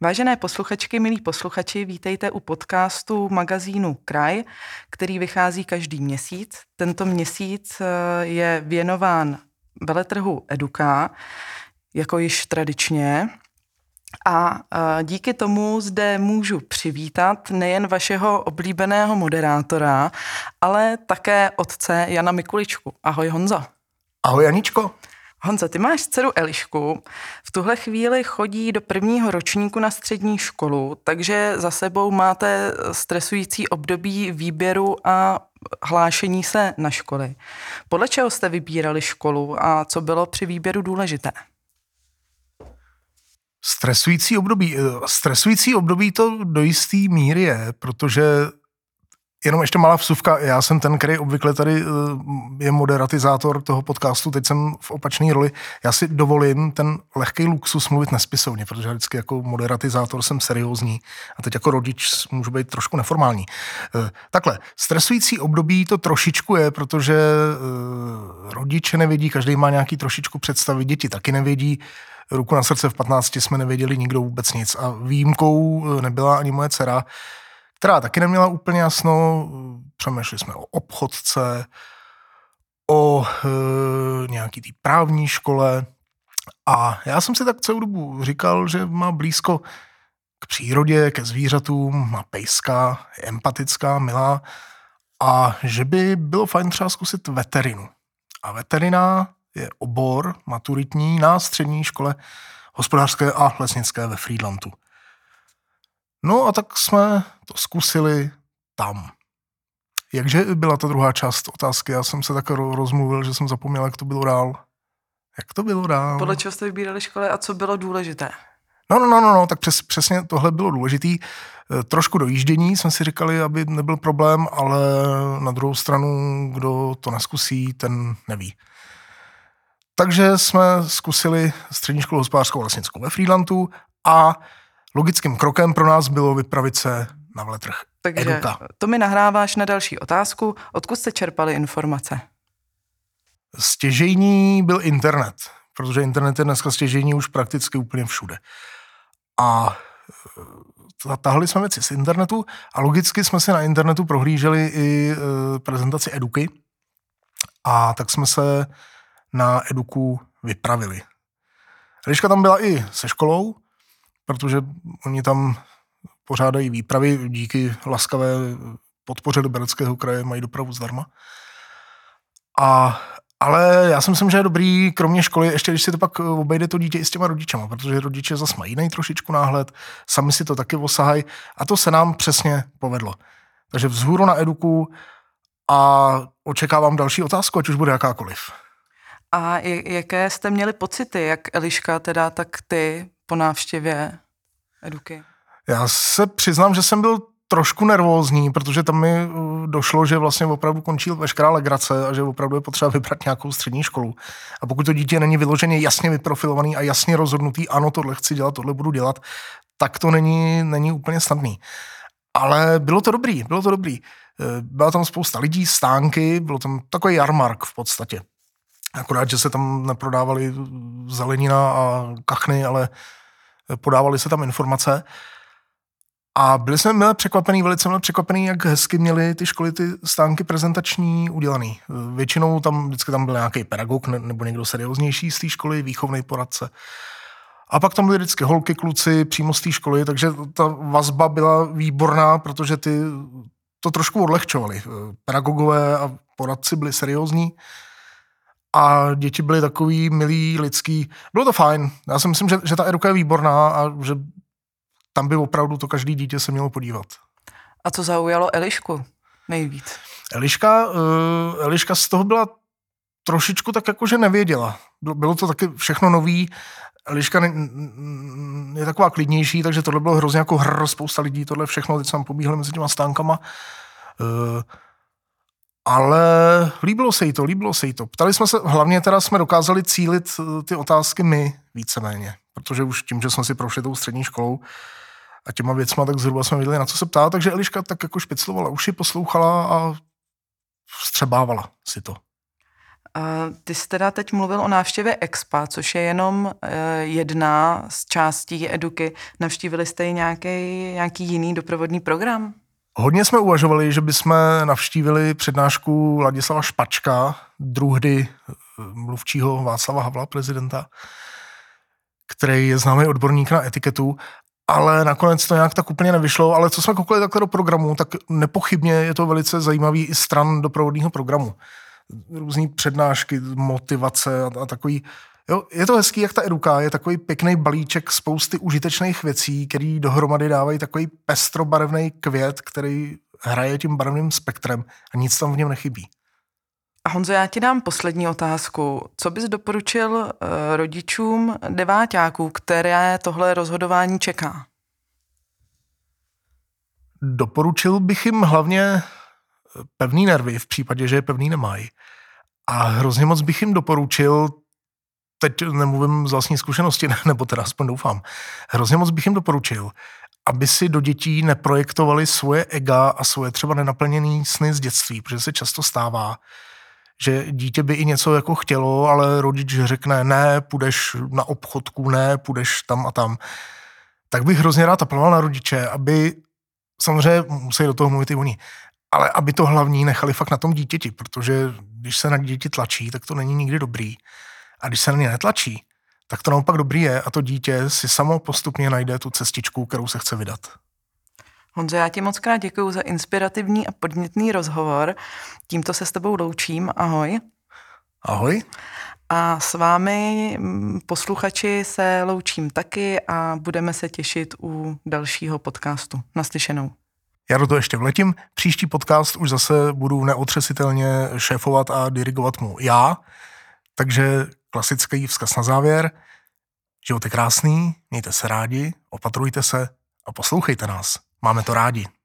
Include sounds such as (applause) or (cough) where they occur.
Vážené posluchačky, milí posluchači, vítejte u podcastu magazínu Kraj, který vychází každý měsíc. Tento měsíc eh, je věnován veletrhu Eduka, jako již tradičně. A eh, díky tomu zde můžu přivítat nejen vašeho oblíbeného moderátora, ale také otce Jana Mikuličku. Ahoj Honzo. Ahoj Aničko. Honza, ty máš dceru Elišku. V tuhle chvíli chodí do prvního ročníku na střední školu, takže za sebou máte stresující období výběru a hlášení se na školy. Podle čeho jste vybírali školu a co bylo při výběru důležité? Stresující období. Eh, stresující období to do jisté míry je, protože Jenom ještě malá vsuvka, já jsem ten, který obvykle tady eh, je moderatizátor toho podcastu, teď jsem v opačné roli. Já si dovolím ten lehký luxus mluvit nespisovně, protože vždycky jako moderatizátor jsem seriózní a teď jako rodič můžu být trošku neformální. Eh, takhle, stresující období to trošičku je, protože eh, rodiče nevědí, každý má nějaký trošičku představy, děti taky nevědí, ruku na srdce v 15 jsme nevěděli nikdo vůbec nic a výjimkou nebyla ani moje dcera, která taky neměla úplně jasno. Přemýšleli jsme o obchodce, o e, nějaký té právní škole. A já jsem si tak celou dobu říkal, že má blízko k přírodě, ke zvířatům, má pejská, je empatická, milá a že by bylo fajn třeba zkusit veterinu. A veterina je obor maturitní na střední škole hospodářské a lesnické ve Friedlandu. No a tak jsme to zkusili tam. Jakže byla ta druhá část otázky? Já jsem se tak rozmluvil, že jsem zapomněl, jak to bylo dál. Jak to bylo dál? Podle čeho jste vybírali školy a co bylo důležité? No, no, no, no, no tak přes, přesně tohle bylo důležitý. E, trošku dojíždění jsme si říkali, aby nebyl problém, ale na druhou stranu, kdo to neskusí, ten neví. Takže jsme zkusili střední školu hospodářskou lesnickou ve Friedlandu a logickým krokem pro nás bylo vypravit se na veletrh Takže Eduka. to mi nahráváš na další otázku. Odkud jste čerpali informace? Stěžejní byl internet, protože internet je dneska stěžejní už prakticky úplně všude. A e, tahli jsme věci z internetu a logicky jsme si na internetu prohlíželi i e, prezentaci Eduky a tak jsme se na Eduku vypravili. Liška tam byla i se školou, protože oni tam pořádají výpravy, díky laskavé podpoře Libereckého kraje mají dopravu zdarma. A, ale já si myslím, že je dobrý, kromě školy, ještě když si to pak obejde to dítě i s těma rodičema, protože rodiče zase mají jiný trošičku náhled, sami si to taky osahají a to se nám přesně povedlo. Takže vzhůru na eduku a očekávám další otázku, ať už bude jakákoliv. A jaké jste měli pocity, jak Eliška teda, tak ty po návštěvě Eduky? Já se přiznám, že jsem byl trošku nervózní, protože tam mi uh, došlo, že vlastně opravdu končí veškerá legrace a že opravdu je potřeba vybrat nějakou střední školu. A pokud to dítě není vyloženě jasně vyprofilovaný a jasně rozhodnutý, ano, tohle chci dělat, tohle budu dělat, tak to není, není úplně snadný. Ale bylo to dobrý, bylo to dobrý. Eh, byla tam spousta lidí, stánky, bylo tam takový jarmark v podstatě. Akorát, že se tam neprodávali zelenina a kachny, ale podávali se tam informace. A byli jsme milé překvapený, velice milé překvapený, jak hezky měli ty školy ty stánky prezentační udělaný. Většinou tam vždycky tam byl nějaký pedagog nebo někdo serióznější z té školy, výchovný poradce. A pak tam byly vždycky holky, kluci přímo z té školy, takže ta vazba byla výborná, protože ty to trošku odlehčovali. Pedagogové a poradci byli seriózní a děti byly takový milý, lidský. Bylo to fajn. Já si myslím, že, že ta eduka je výborná a že tam by opravdu to každý dítě se mělo podívat. A co zaujalo Elišku nejvíc? Eliška, uh, Eliška z toho byla trošičku tak jako, že nevěděla. Bylo to taky všechno nový. Eliška je taková klidnější, takže tohle bylo hrozně jako hr, spousta lidí, tohle všechno, teď jsem pobíhli mezi těma stánkama. Uh, ale líbilo se jí to, líbilo se jí to. Ptali jsme se, hlavně teda jsme dokázali cílit eh, ty otázky my víceméně, protože už tím, že jsme si prošli tou střední školou a těma věcma, tak zhruba jsme viděli, na co se ptá, takže Eliška tak jako špiclovala uši, poslouchala a vstřebávala si to. Ty jsi teda teď mluvil o návštěvě Expa, což je jenom eh, jedna z částí eduky. Navštívili jste i nějaký, nějaký jiný doprovodný program? Hodně jsme uvažovali, že bychom navštívili přednášku Ladislava Špačka, druhdy eh, mluvčího Václava Havla, prezidenta, který je známý odborník na etiketu, ale nakonec to nějak tak úplně nevyšlo, ale co jsme koukali takhle do programu, tak nepochybně je to velice zajímavý i stran doprovodného programu různé přednášky, motivace a, a takový. Jo, je to hezký, jak ta eduka je takový pěkný balíček spousty užitečných věcí, který dohromady dávají takový pestrobarevný květ, který hraje tím barevným spektrem a nic tam v něm nechybí. A Honzo, já ti dám poslední otázku. Co bys doporučil uh, rodičům deváťáků, které tohle rozhodování čeká? Doporučil bych jim hlavně pevný nervy v případě, že je pevný nemají. A hrozně moc bych jim doporučil, teď nemluvím z vlastní zkušenosti, (laughs) nebo teda aspoň doufám, hrozně moc bych jim doporučil, aby si do dětí neprojektovali svoje ega a svoje třeba nenaplněné sny z dětství, protože se často stává, že dítě by i něco jako chtělo, ale rodič řekne, ne, půjdeš na obchodku, ne, půjdeš tam a tam. Tak bych hrozně rád apeloval na rodiče, aby samozřejmě musí do toho mluvit i oni, ale aby to hlavní nechali fakt na tom dítěti, protože když se na děti tlačí, tak to není nikdy dobrý. A když se na ně netlačí, tak to naopak dobrý je a to dítě si samo postupně najde tu cestičku, kterou se chce vydat. Honzo, já ti moc krát děkuji za inspirativní a podnětný rozhovor. Tímto se s tebou loučím. Ahoj. Ahoj. A s vámi, mm, posluchači, se loučím taky a budeme se těšit u dalšího podcastu. Naslyšenou. Já do toho ještě vletím. Příští podcast už zase budu neotřesitelně šéfovat a dirigovat mu já. Takže klasický vzkaz na závěr. Život je krásný, mějte se rádi, opatrujte se a poslouchejte nás. Máme to rádi.